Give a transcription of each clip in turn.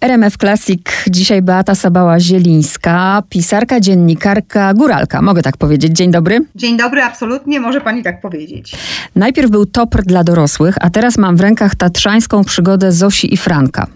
RMF Classic. Dzisiaj Beata Sabała-Zielińska, pisarka, dziennikarka, góralka. Mogę tak powiedzieć. Dzień dobry. Dzień dobry, absolutnie może pani tak powiedzieć. Najpierw był topr dla dorosłych, a teraz mam w rękach tatrzańską przygodę Zosi i Franka.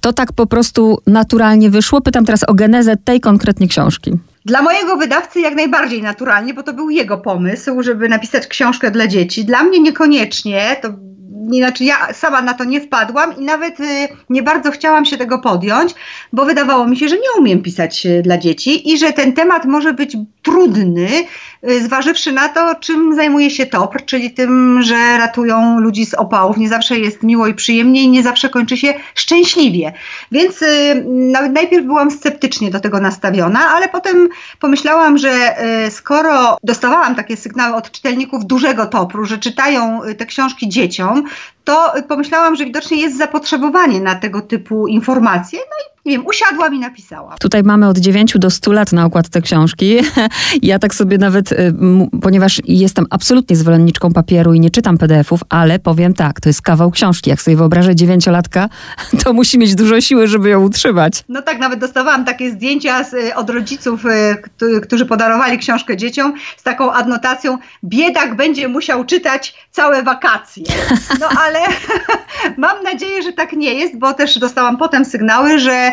To tak po prostu naturalnie wyszło. Pytam teraz o genezę tej konkretnej książki. Dla mojego wydawcy jak najbardziej naturalnie, bo to był jego pomysł, żeby napisać książkę dla dzieci. Dla mnie niekoniecznie, to znaczy ja sama na to nie wpadłam i nawet y, nie bardzo chciałam się tego podjąć, bo wydawało mi się, że nie umiem pisać y, dla dzieci i że ten temat może być trudny, y, zważywszy na to, czym zajmuje się TOPR, czyli tym, że ratują ludzi z opałów. Nie zawsze jest miło i przyjemnie i nie zawsze kończy się szczęśliwie. Więc najpierw byłam sceptycznie do tego nastawiona, ale potem pomyślałam, że skoro dostawałam takie sygnały od czytelników dużego TOPR-u, że czytają te książki dzieciom, to pomyślałam, że widocznie jest zapotrzebowanie na tego typu informacje. No i nie wiem, usiadłam i napisałam. Tutaj mamy od 9 do 100 lat na okładce książki. Ja tak sobie nawet, y, ponieważ jestem absolutnie zwolenniczką papieru i nie czytam PDF-ów, ale powiem tak, to jest kawał książki. Jak sobie wyobrażę dziewięciolatka, to musi mieć dużo siły, żeby ją utrzymać. No tak, nawet dostawałam takie zdjęcia z, y, od rodziców, y, którzy podarowali książkę dzieciom z taką adnotacją biedak będzie musiał czytać całe wakacje. No ale mam nadzieję, że tak nie jest, bo też dostałam potem sygnały, że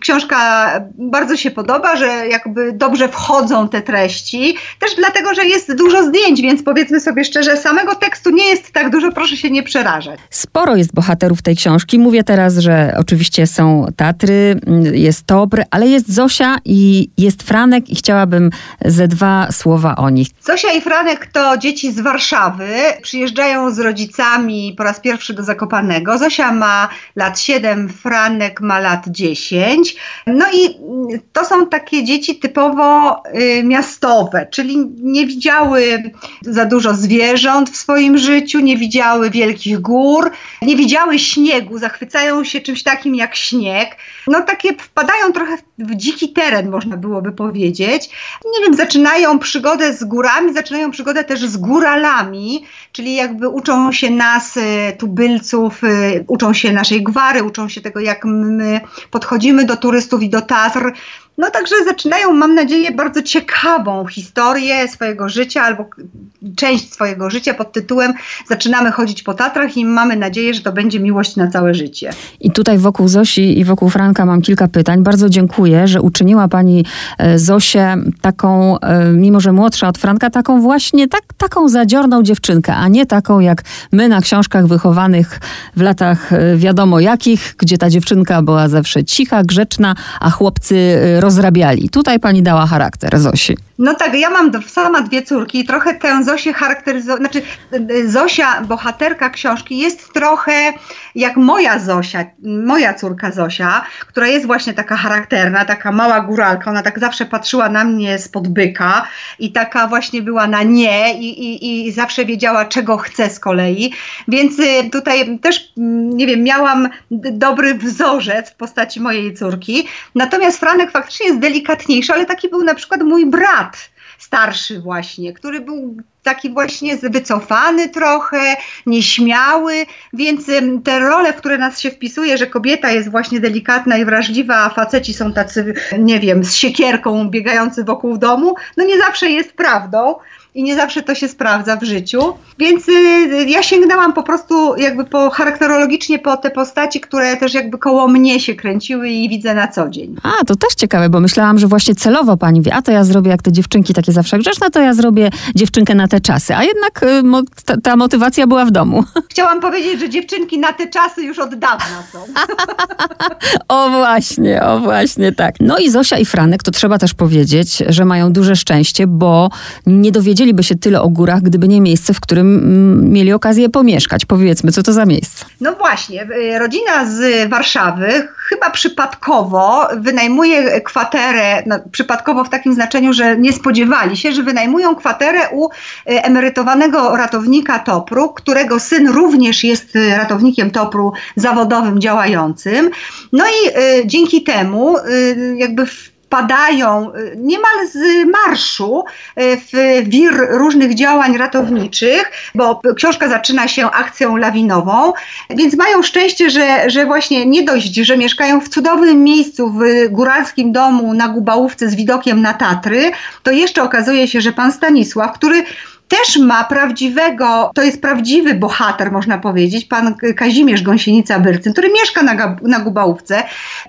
książka bardzo się podoba, że jakby dobrze wchodzą te treści. Też dlatego, że jest dużo zdjęć, więc powiedzmy sobie szczerze, samego tekstu nie jest tak dużo, proszę się nie przerażać. Sporo jest bohaterów tej książki. Mówię teraz, że oczywiście są Tatry, jest Tobr, ale jest Zosia i jest Franek i chciałabym ze dwa słowa o nich. Zosia i Franek to dzieci z Warszawy. Przyjeżdżają z rodzicami po raz pierwszy do Zakopanego. Zosia ma lat 7, Franek ma lat 10. No i to są takie dzieci typowo y, miastowe, czyli nie widziały za dużo zwierząt w swoim życiu, nie widziały wielkich gór, nie widziały śniegu, zachwycają się czymś takim jak śnieg. No takie wpadają trochę w dziki teren, można byłoby powiedzieć. Nie wiem, zaczynają przygodę z górami, zaczynają przygodę też z góralami, czyli jakby uczą się nas, y, tubylców, y, uczą się naszej gwary, uczą się tego, jak my podchodzimy do turystów i do Tatr. No także zaczynają, mam nadzieję, bardzo ciekawą historię swojego życia albo część swojego życia pod tytułem Zaczynamy chodzić po Tatrach i mamy nadzieję, że to będzie miłość na całe życie. I tutaj wokół Zosi i wokół Franka mam kilka pytań. Bardzo dziękuję, że uczyniła Pani e, Zosię taką, e, mimo że młodsza od Franka, taką właśnie tak, taką zadziorną dziewczynkę, a nie taką jak my na książkach wychowanych w latach e, wiadomo jakich, gdzie ta dziewczynka była zawsze cicha, grzeczna, a chłopcy rozrabiali. Tutaj pani dała charakter Zosi. No tak, ja mam sama dwie córki i trochę tę Zosię charakteryzuję, znaczy Zosia, bohaterka książki jest trochę jak moja Zosia, moja córka Zosia, która jest właśnie taka charakterna, taka mała góralka, ona tak zawsze patrzyła na mnie spod byka i taka właśnie była na nie i, i, i zawsze wiedziała czego chce z kolei, więc y, tutaj też, mm, nie wiem, miałam dobry wzorzec w postaci mojej córki, natomiast Franek faktycznie jest delikatniejszy, ale taki był na przykład mój brat, starszy właśnie, który był taki właśnie wycofany trochę, nieśmiały, więc te role, w które nas się wpisuje, że kobieta jest właśnie delikatna i wrażliwa, a faceci są tacy, nie wiem, z siekierką biegający wokół domu, no nie zawsze jest prawdą i nie zawsze to się sprawdza w życiu. Więc y, ja sięgnęłam po prostu jakby po charakterologicznie po te postaci, które też jakby koło mnie się kręciły i widzę na co dzień. A, to też ciekawe, bo myślałam, że właśnie celowo pani wie, a to ja zrobię jak te dziewczynki takie zawsze grzeczne, to ja zrobię dziewczynkę na te czasy. A jednak y, ta, ta, motywacja była w domu. Chciałam powiedzieć, że dziewczynki na te czasy już od dawna są. o właśnie, o właśnie tak. No i Zosia i Franek, to trzeba też powiedzieć, że mają duże szczęście, bo nie dowiedzieli dowiedzieliby się tyle o górach, gdyby nie miejsce, w którym mm, mieli okazję pomieszkać. Powiedzmy, co to za miejsce? No właśnie, y, rodzina z Warszawy chyba przypadkowo wynajmuje kwaterę, no, przypadkowo w takim znaczeniu, że nie spodziewali się, że wynajmują kwaterę u y, emerytowanego ratownika Topru, którego syn również jest y, ratownikiem Topru zawodowym działającym. No i y, dzięki temu y, jakby w wpadają niemal z marszu w wir różnych działań ratowniczych, bo książka zaczyna się akcją lawinową, więc mają szczęście, że, że właśnie nie dość, że mieszkają w cudownym miejscu, w góralskim domu na Gubałówce z widokiem na Tatry, to jeszcze okazuje się, że pan Stanisław, który też ma prawdziwego, to jest prawdziwy bohater, można powiedzieć, pan Kazimierz Gąsienica-Byrcyn, który mieszka na, na Gubałówce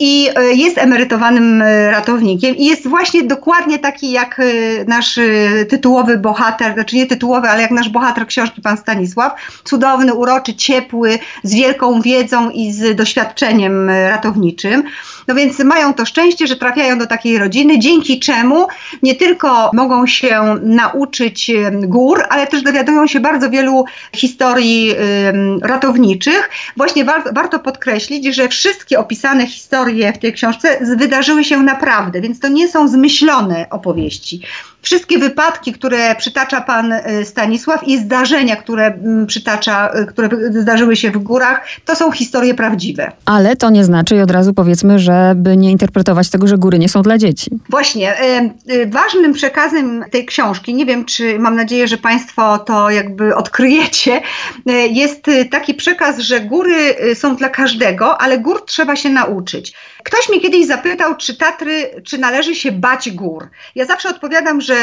i e, jest emerytowanym e, ratownikiem i jest właśnie dokładnie taki jak e, nasz tytułowy bohater, znaczy nie tytułowy, ale jak nasz bohater książki, pan Stanisław. Cudowny, uroczy, ciepły, z wielką wiedzą i z doświadczeniem ratowniczym. No więc mają to szczęście, że trafiają do takiej rodziny, dzięki czemu nie tylko mogą się nauczyć gór, gór, ale też dowiadują się bardzo wielu historii ratowniczych. Właśnie war, warto podkreślić, że wszystkie opisane historie w tej książce wydarzyły się naprawdę, więc to nie są zmyślone opowieści. Wszystkie wypadki, które przytacza pan y, Stanisław i zdarzenia, które mm, przytacza, y, które zdarzyły się w górach, to są historie prawdziwe. Ale to nie znaczy i od razu powiedzmy, żeby nie interpretować tego, że góry nie są dla dzieci. Właśnie. Y, ważnym przekazem tej książki, nie wiem czy mam nadzieję, że państwo to jakby odkryjecie, jest taki przekaz, że góry są dla każdego, ale gór trzeba się nauczyć. Ktoś mnie kiedyś zapytał, czy Tatry, czy należy się bać gór. Ja zawsze odpowiadam, że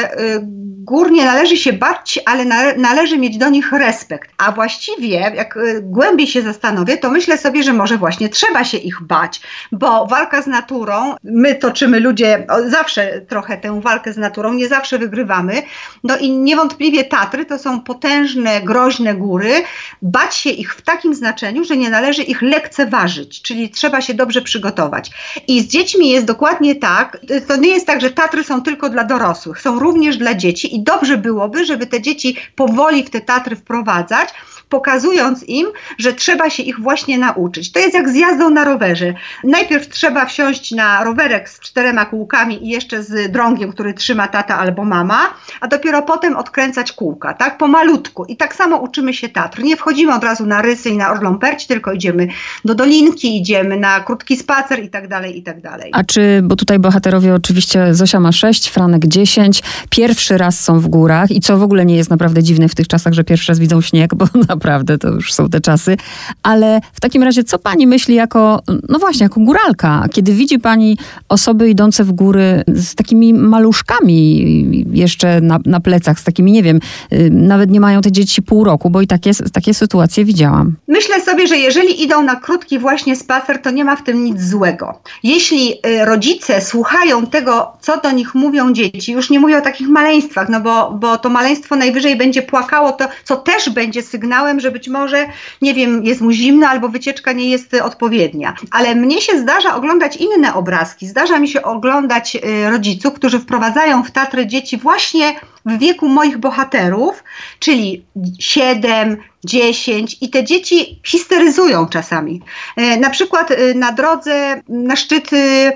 gór nie należy się bać, ale należy mieć do nich respekt. A właściwie, jak głębiej się zastanowię, to myślę sobie, że może właśnie trzeba się ich bać, bo walka z naturą, my toczymy ludzie zawsze trochę tę walkę z naturą, nie zawsze wygrywamy. No i niewątpliwie Tatry to są potężne, groźne góry. Bać się ich w takim znaczeniu, że nie należy ich lekceważyć, czyli trzeba się dobrze przygotować. I z dziećmi jest dokładnie tak. To nie jest tak, że Tatry są tylko dla dorosłych, są również dla dzieci i dobrze byłoby, żeby te dzieci powoli w te Tatry wprowadzać pokazując im, że trzeba się ich właśnie nauczyć. To jest jak z jazdą na rowerze. Najpierw trzeba wsiąść na rowerek z czterema kółkami i jeszcze z drągiem, który trzyma tata albo mama, a dopiero potem odkręcać kółka, tak? Pomalutku. I tak samo uczymy się Tatr. Nie wchodzimy od razu na rysy i na orlą perć, tylko idziemy do dolinki, idziemy na krótki spacer i tak dalej, i tak dalej. A czy, bo tutaj bohaterowie oczywiście, Zosia ma 6, Franek 10, pierwszy raz są w górach i co w ogóle nie jest naprawdę dziwne w tych czasach, że pierwszy raz widzą śnieg, bo na naprawdę, to już są te czasy. Ale w takim razie, co pani myśli jako, no właśnie, jako góralka, kiedy widzi pani osoby idące w góry z takimi maluszkami jeszcze na, na plecach, z takimi, nie wiem, y, nawet nie mają te dzieci pół roku, bo i takie, takie sytuacje widziałam. Myślę sobie, że jeżeli idą na krótki właśnie spacer, to nie ma w tym nic złego. Jeśli y, rodzice słuchają tego, co do nich mówią dzieci, już nie mówię o takich maleństwach, no bo, bo to maleństwo najwyżej będzie płakało, to co też będzie sygnałem, że być może, nie wiem, jest mu zimno albo wycieczka nie jest odpowiednia. Ale mnie się zdarza oglądać inne obrazki. Zdarza mi się oglądać y, rodziców, którzy wprowadzają w Tatry dzieci właśnie w wieku moich bohaterów, czyli 7, 10 i te dzieci histeryzują czasami. Y, na przykład y, na drodze na szczyty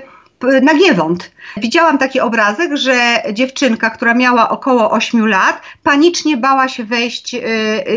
Nagiewąt. Widziałam taki obrazek, że dziewczynka, która miała około 8 lat, panicznie bała się wejść, yy,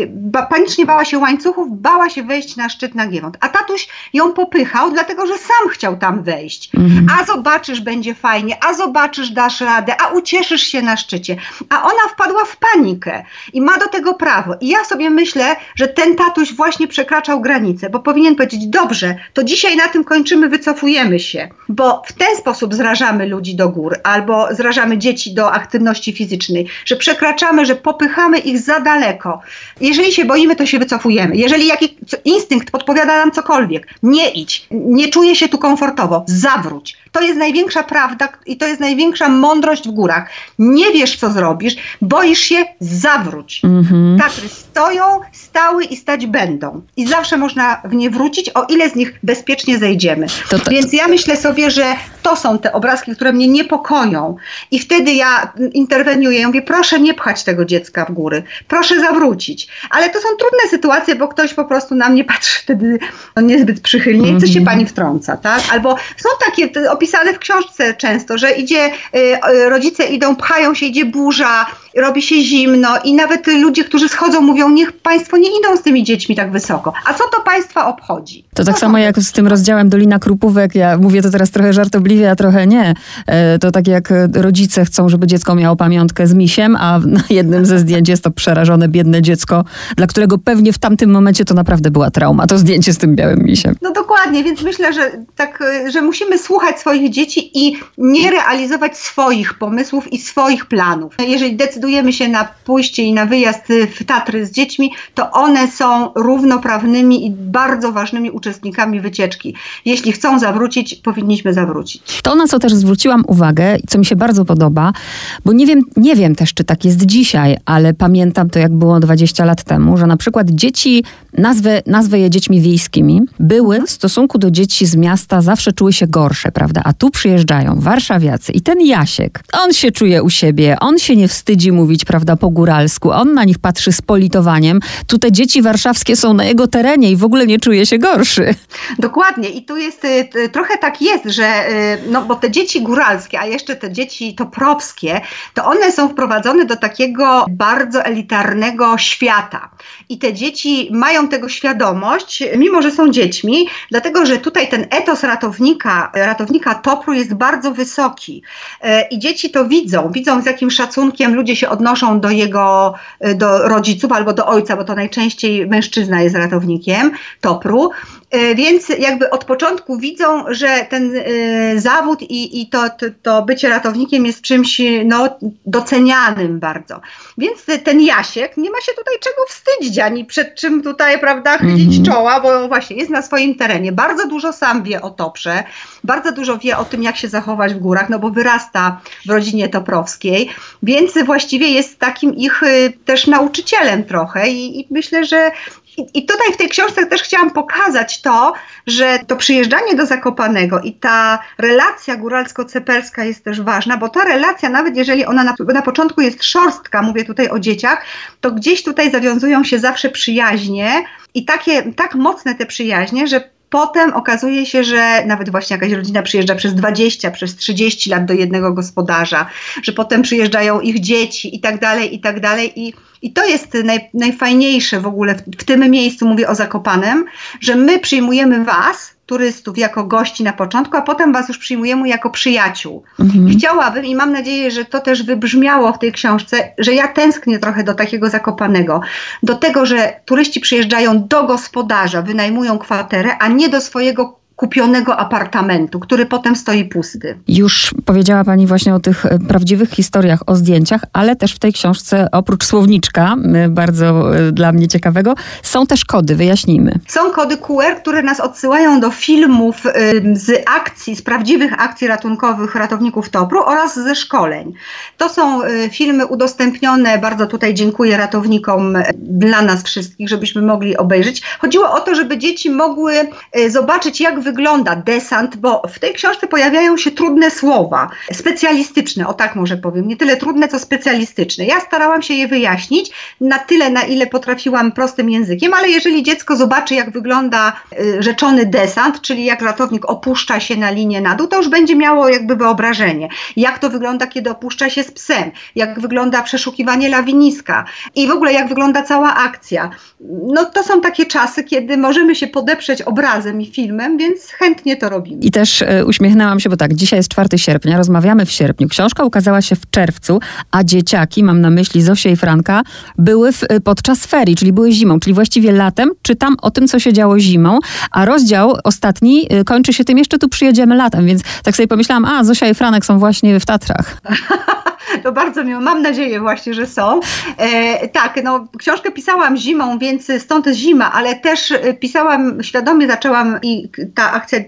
ba, panicznie bała się łańcuchów, bała się wejść na szczyt Nagiewąt. A tatuś ją popychał, dlatego że sam chciał tam wejść. Mhm. A zobaczysz, będzie fajnie, a zobaczysz, dasz radę, a ucieszysz się na szczycie. A ona wpadła w panikę i ma do tego prawo. I ja sobie myślę, że ten tatuś właśnie przekraczał granicę, bo powinien powiedzieć, dobrze, to dzisiaj na tym kończymy, wycofujemy się, bo w ten sposób zrażamy ludzi do gór albo zrażamy dzieci do aktywności fizycznej, że przekraczamy, że popychamy ich za daleko. Jeżeli się boimy, to się wycofujemy. Jeżeli jakiś instynkt podpowiada nam cokolwiek, nie idź, nie czuję się tu komfortowo, zawróć. To jest największa prawda i to jest największa mądrość w górach. Nie wiesz, co zrobisz, boisz się, zawróć. Mhm. Tatry stoją, stały i stać będą. I zawsze można w nie wrócić, o ile z nich bezpiecznie zejdziemy. To... Więc ja myślę sobie, że to są te obrazki, które mnie niepokoją. I wtedy ja interweniuję, ja mówię, proszę nie pchać tego dziecka w góry, proszę zawrócić. Ale to są trudne sytuacje, bo ktoś po prostu na mnie patrzy wtedy no, niezbyt przychylnie i co się mhm. pani wtrąca, tak? Albo są takie opisane w książce często, że idzie, y, rodzice idą, pchają się, idzie burza robi się zimno i nawet ludzie, którzy schodzą, mówią, niech Państwo nie idą z tymi dziećmi tak wysoko. A co to Państwa obchodzi? To tak samo jak z tym rozdziałem Dolina Krupówek, ja mówię to teraz trochę żartobliwie, a trochę nie. E, to tak jak rodzice chcą, żeby dziecko miało pamiątkę z misiem, a na jednym ze zdjęć jest to przerażone, biedne dziecko, dla którego pewnie w tamtym momencie to naprawdę była trauma, to zdjęcie z tym białym misiem. No dokładnie, więc myślę, że tak, że musimy słuchać swoich dzieci i nie realizować swoich pomysłów i swoich planów. Jeżeli decydujemy się na pójście i na wyjazd w Tatry z dziećmi, to one są równoprawnymi i bardzo ważnymi uczestnikami wycieczki. Jeśli chcą zawrócić, powinniśmy zawrócić. To, na co też zwróciłam uwagę, co mi się bardzo podoba, bo nie wiem, nie wiem też, czy tak jest dzisiaj, ale pamiętam to, jak było 20 lat temu, że na przykład dzieci, nazwę, nazwę je dziećmi wiejskimi, były w stosunku do dzieci z miasta zawsze czuły się gorsze, prawda? A tu przyjeżdżają warszawiacy i ten Jasiek, on się czuje u siebie, on się nie wstydzi mówić, prawda, po góralsku, on na nich patrzy z politowaniem. Tu te dzieci warszawskie są na jego terenie i w ogóle nie czuje się gorszy. Dokładnie i tu jest, y, trochę tak jest, że y, no bo te dzieci góralskie, a jeszcze te dzieci toprowskie, to one są wprowadzone do takiego bardzo elitarnego świata. I te dzieci mają tego świadomość, mimo że są dziećmi, dlatego że tutaj ten etos ratownika, ratownika Topru jest bardzo wysoki. E, I dzieci to widzą, widzą z jakim szacunkiem ludzie się odnoszą do jego, e, do rodziców albo do ojca, bo to najczęściej mężczyzna jest ratownikiem Topru. E, więc jakby od początku widzą, że ten zawód i, i to, to, to bycie ratownikiem jest czymś no, docenianym bardzo. Więc ten Jasiek nie ma się tutaj czego wstydzić, ani przed czym tutaj, prawda, chylić -hmm. czoła, bo właśnie jest na swoim terenie. Bardzo dużo sam wie o Toprze, bardzo dużo wie o tym, jak się zachować w górach, no bo wyrasta w rodzinie toprowskiej, więc właściwie jest takim ich y, też nauczycielem trochę i, i myślę, że i tutaj w tej książce też chciałam pokazać to, że to przyjeżdżanie do Zakopanego i ta relacja góralsko-cepelska jest też ważna, bo ta relacja, nawet jeżeli ona na, na początku jest szorstka, mówię tutaj o dzieciach, to gdzieś tutaj zawiązują się zawsze przyjaźnie i takie, tak mocne te przyjaźnie, że Potem okazuje się, że nawet właśnie jakaś rodzina przyjeżdża przez 20, przez 30 lat do jednego gospodarza, że potem przyjeżdżają ich dzieci i tak dalej, i tak dalej. I, i to jest naj, najfajniejsze w ogóle w, w tym miejscu, mówię o Zakopanem, że my przyjmujemy Was, turystów jako gości na początku, a potem was już przyjmujemy jako przyjaciół. Mhm. Chciałabym i mam nadzieję, że to też wybrzmiało w tej książce, że ja tęsknię trochę do takiego zakopanego, do tego, że turyści przyjeżdżają do gospodarza, wynajmują kwaterę, a nie do swojego kupionego apartamentu, który potem stoi pusty. Już powiedziała Pani właśnie o tych e, prawdziwych historiach, o zdjęciach, ale też w tej książce oprócz słowniczka, e, bardzo e, dla mnie ciekawego, są też kody, wyjaśnijmy. Są kody QR, które nas odsyłają do filmów z akcji, z prawdziwych akcji ratunkowych ratowników Topru oraz ze szkoleń. To są filmy udostępnione, bardzo tutaj dziękuję ratownikom dla nas wszystkich, żebyśmy mogli obejrzeć. Chodziło o to, żeby dzieci mogły zobaczyć, jak wygląda desant, bo w tej książce pojawiają się trudne słowa, specjalistyczne, o tak może powiem, nie tyle trudne, co specjalistyczne. Ja starałam się je wyjaśnić na tyle, na ile potrafiłam prostym językiem, ale jeżeli dziecko zobaczy, jak wygląda y, rzeczony desant, czyli jak ratownik opuszcza się na linię na dół, to już będzie miało jakby wyobrażenie, jak to wygląda, kiedy opuszcza się z psem, jak wygląda przeszukiwanie lawiniska i w ogóle jak wygląda cała akcja. No to są takie czasy, kiedy możemy się podeprzeć obrazem i filmem, więc więc chętnie to robimy. I też e, uśmiechnęłam się, bo tak, dzisiaj jest 4 sierpnia, rozmawiamy w sierpniu. Książka ukazała się w czerwcu, a dzieciaki, mam na myśli Zosię i Franka, były w, e, podczas ferii, czyli były zimą, czyli właściwie latem czytam o tym, co się działo zimą, a rozdział ostatni e, kończy się tym, jeszcze tu przyjedziemy latem, więc tak sobie pomyślałam, a Zosia i Franek są właśnie w Tatrach. to bardzo miło. Mam nadzieję właśnie, że są. E, tak, no książkę pisałam zimą, więc stąd zima, ale też pisałam, świadomie zaczęłam i ta akcja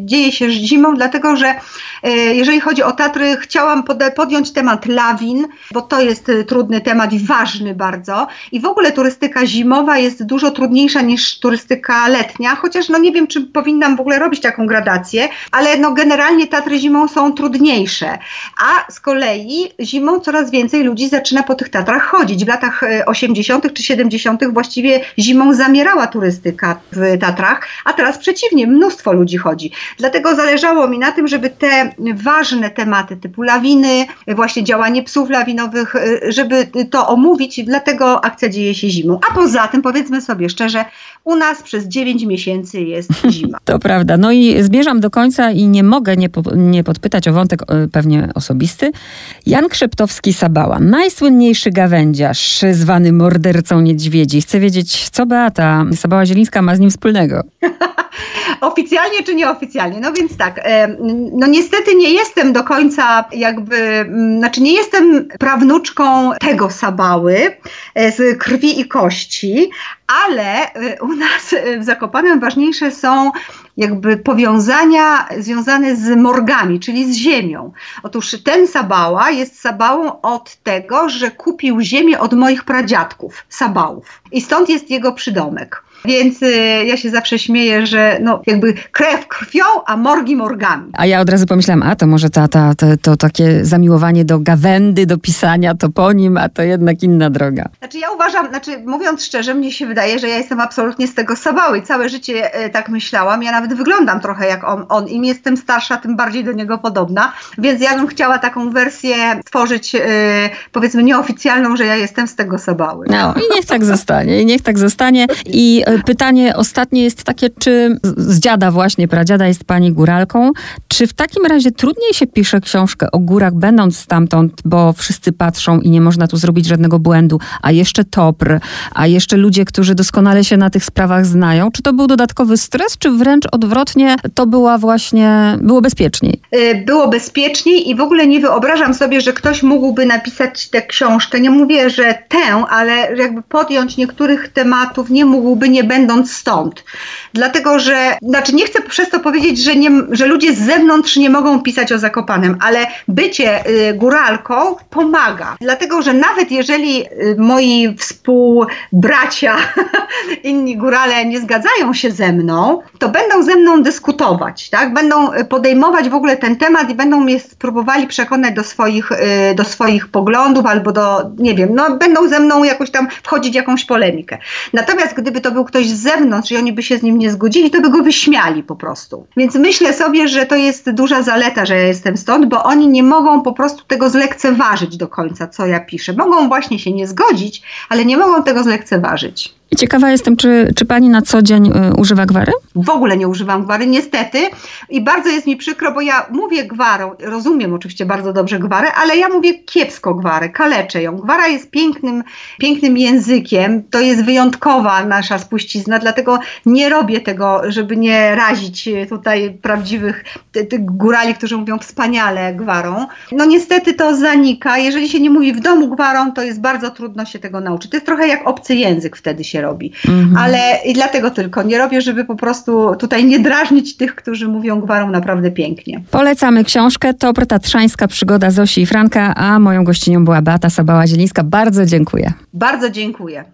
dzieje się zimą, dlatego że e, jeżeli chodzi o Tatry, chciałam podjąć temat lawin, bo to jest e, trudny temat i ważny bardzo. I w ogóle turystyka zimowa jest dużo trudniejsza niż turystyka letnia, chociaż no nie wiem, czy powinnam w ogóle robić taką gradację, ale no generalnie Tatry zimą są trudniejsze. A z kolei zimą coraz więcej ludzi zaczyna po tych Tatrach chodzić. W latach 80. E, czy 70. właściwie zimą zamierała turystyka w Tatrach, a teraz przeciwnie, mnóstwo ludzi chodzi. Dlatego zależało mi na tym, żeby te ważne tematy typu lawiny, właśnie działanie psów lawinowych, żeby to omówić, dlatego akcja dzieje się zimą. A poza tym, powiedzmy sobie szczerze, u nas przez 9 miesięcy jest zima. To prawda. No i zmierzam do końca i nie mogę nie, po, nie podpytać o wątek e, pewnie osobisty. Jan Krzeptowski-Sabała, najsłynniejszy gawędziarz, zwany mordercą niedźwiedzi. Chcę wiedzieć, co Beata Sabała-Zielińska ma z nim wspólnego. Oficjalnie czy nieoficjalnie? No więc tak, e, no niestety nie jestem do końca jakby, mm, znaczy nie jestem prawnuczką tego Sabały e, z krwi i kości, ale e, u nas w Zakopanem ważniejsze są jakby powiązania związane z morgami, czyli z ziemią. Otóż ten Sabała jest Sabałą od tego, że kupił ziemię od moich pradziadków, Sabałów. I stąd jest jego przydomek. Więc y, ja się zawsze śmieję, że no, jakby krew krwią, a morgi morgami. A ja od razu pomyślałam, a to może ta, ta, to, to takie zamiłowanie do gawędy, do pisania to po nim, a to jednak inna droga. Znaczy ja uważam, znaczy mówiąc szczerze, mnie się wydaje, że ja jestem absolutnie z tego sabały. Całe życie e, tak myślałam. Ja nawet wyglądam trochę jak on, on. Im jestem starsza, tym bardziej do niego podobna. Więc ja bym chciała taką wersję stworzyć, e, powiedzmy nieoficjalną, że ja jestem z tego sabały. No i niech tak zostanie. I niech tak zostanie. I E, pytanie ostatnie jest takie, czy z dziada właśnie, pradziada jest pani góralką, czy w takim razie trudniej się pisze książkę o górach, będąc stamtąd, bo wszyscy patrzą i nie można tu zrobić żadnego błędu, a jeszcze Topr, a jeszcze ludzie, którzy doskonale się na tych sprawach znają. Czy to był dodatkowy stres, czy wręcz odwrotnie, to była właśnie, było bezpieczniej? E, było bezpieczniej i w ogóle nie wyobrażam sobie, że ktoś mógłby napisać tę książkę. Nie mówię, że tę, ale jakby podjąć niektórych tematów, nie mógłby, nie nie będąc stąd. Dlatego, że, znaczy nie chcę przez to powiedzieć, że, nie, że ludzie z zewnątrz nie mogą pisać o Zakopanem, ale bycie y, góralką pomaga. Dlatego, że nawet jeżeli y, moi współbracia, inni górale nie zgadzają się ze mną, to będą ze mną dyskutować, tak? Będą y, podejmować w ogóle ten temat i będą mnie spróbowali przekonać do swoich, do swoich poglądów albo do, nie wiem, no będą ze mną jakoś tam wchodzić w jakąś polemikę. Natomiast gdyby to był ktoś z zewnątrz i oni by się z nim nie zgodzili, to by go wyśmiali po prostu. Więc myślę sobie, że to jest duża zaleta, że ja jestem stąd, bo oni nie mogą po prostu tego zlekceważyć do końca, co ja piszę. Mogą właśnie się nie zgodzić, ale nie mogą tego zlekceważyć. I ciekawa jestem, czy, czy pani na co dzień y, używa gwary? W ogóle nie używam gwary, niestety. I bardzo jest mi przykro, bo ja mówię gwarą, rozumiem oczywiście bardzo dobrze gwarę, ale ja mówię kiepsko gwarę, kaleczę ją. Gwara jest pięknym, pięknym językiem, to jest wyjątkowa nasza spuścizna, dlatego nie robię tego, żeby nie razić tutaj prawdziwych tych górali, którzy mówią wspaniale gwarą. No niestety to zanika. Jeżeli się nie mówi w domu gwarą, to jest bardzo trudno się tego nauczyć. To jest trochę jak obcy język wtedy się robi. Mhm. Ale i dlatego tylko nie robię, żeby po prostu tutaj nie drażnić tych, którzy mówią gwarą naprawdę pięknie. Polecamy książkę. To Tatrzańska przygoda Zosi i Franka, a moją gościnią była Beata Sabała-Zielińska. Bardzo dziękuję. Bardzo dziękuję.